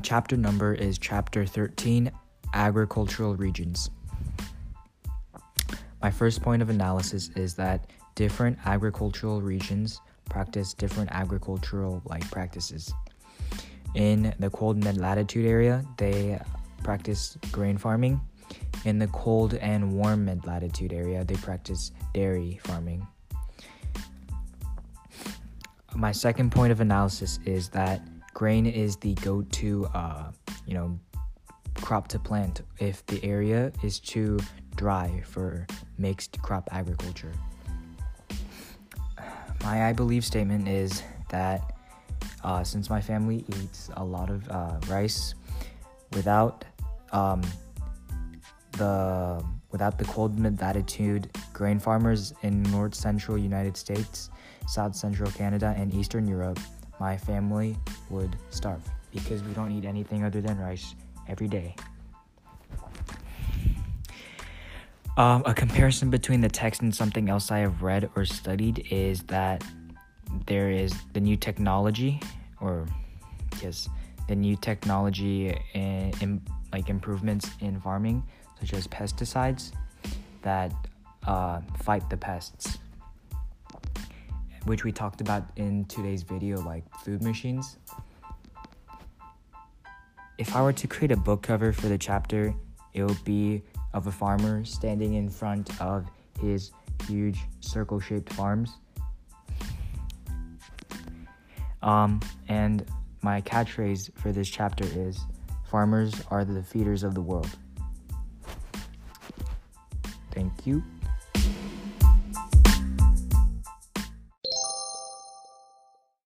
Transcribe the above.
chapter number is chapter 13 Agricultural Regions. My first point of analysis is that different agricultural regions practice different agricultural like practices. In the cold mid latitude area, they practice grain farming. In the cold and warm mid latitude area, they practice dairy farming. My second point of analysis is that grain is the go-to, uh, you know, crop to plant if the area is too dry for mixed crop agriculture. My I believe statement is that uh, since my family eats a lot of uh, rice without um, the without the cold mid latitude grain farmers in north central United States, south central Canada, and eastern Europe, my family would starve because we don't eat anything other than rice every day. Um, a comparison between the text and something else I have read or studied is that there is the new technology, or yes, the new technology in, in like improvements in farming, such as pesticides, that uh, fight the pests, which we talked about in today's video, like food machines. If I were to create a book cover for the chapter, it would be of a farmer standing in front of his huge circle shaped farms. Um, and my catchphrase for this chapter is Farmers are the feeders of the world. Thank you.